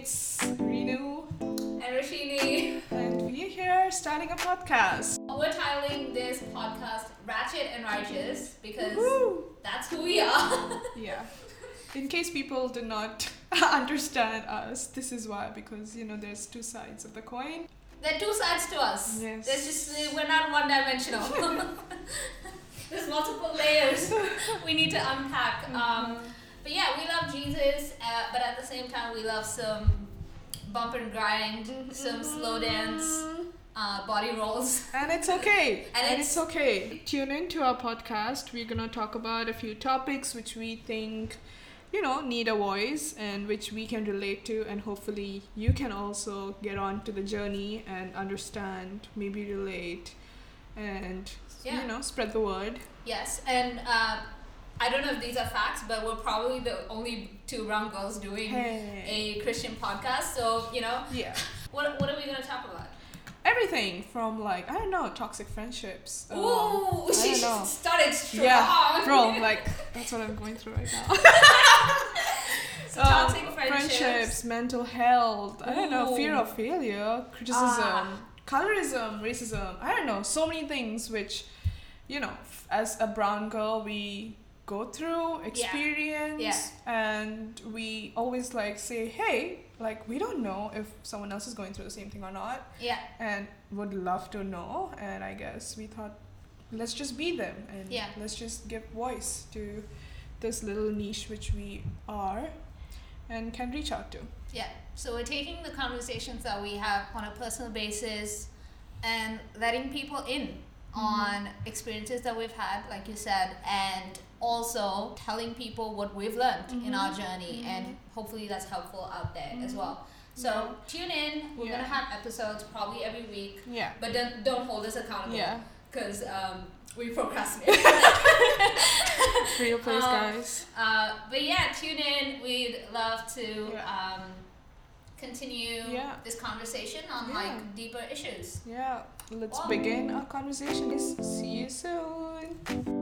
it's Renu, And Rashini, and we're here starting a podcast. we're titling this podcast Ratchet and Righteous because Woo! that's who we are. Yeah. In case people do not understand us, this is why because you know there's two sides of the coin. there are two sides to us. Yes. There's just we're not one dimensional. There's multiple layers we need to unpack. Mm-hmm. Um, but yeah, we love Jesus, uh, but at the same time, we love some bump and grind, some slow dance, uh, body rolls. And it's okay. And And, it's- it's, okay. Tune in to our podcast. We're gonna talk about a few topics which we think, you know, need a voice and which we can relate to, and hopefully you can also get on to the journey and understand, maybe relate, and Yeah. you know, spread the word. Yes, and uh, I don't know if these are facts, but we're probably the only two brown girls doing Hey. a Christian podcast. So you know, Yeah. what what are we gonna talk about? Everything from like I don't know, toxic friendships. um, Ooh, I she started strong. Yeah, bro, like that's what I'm going through right now. So toxic Um, friendships. mental health. I don't know, fear of failure, criticism, Ah. colorism, racism. I don't know, so many things which, you know, as a brown girl we go through, experience, Yeah. and we always like say, hey, like we don't know if someone else is going through the same thing or not, Yeah, and would love to know. And I guess we thought, let's just be them and Yeah. let's just give voice to this little niche which we are and can reach out to. yeah. So we're taking the conversations that we have on a personal basis and letting people in Mm-hmm. on experiences that we've had, like you said, and also telling people what we've learned in our journey, and hopefully that's helpful out there as Mhm. well. So tune in. We're Yeah. gonna have episodes probably every week, Yeah. but don't don't hold us accountable Yeah. because um, we procrastinate. Real place, Um, guys. uh, but yeah, tune in. We'd love to Yeah. um, continue Yeah. this conversation on Yeah. like deeper issues. Yeah. Let's Wow. begin our conversation. See you soon.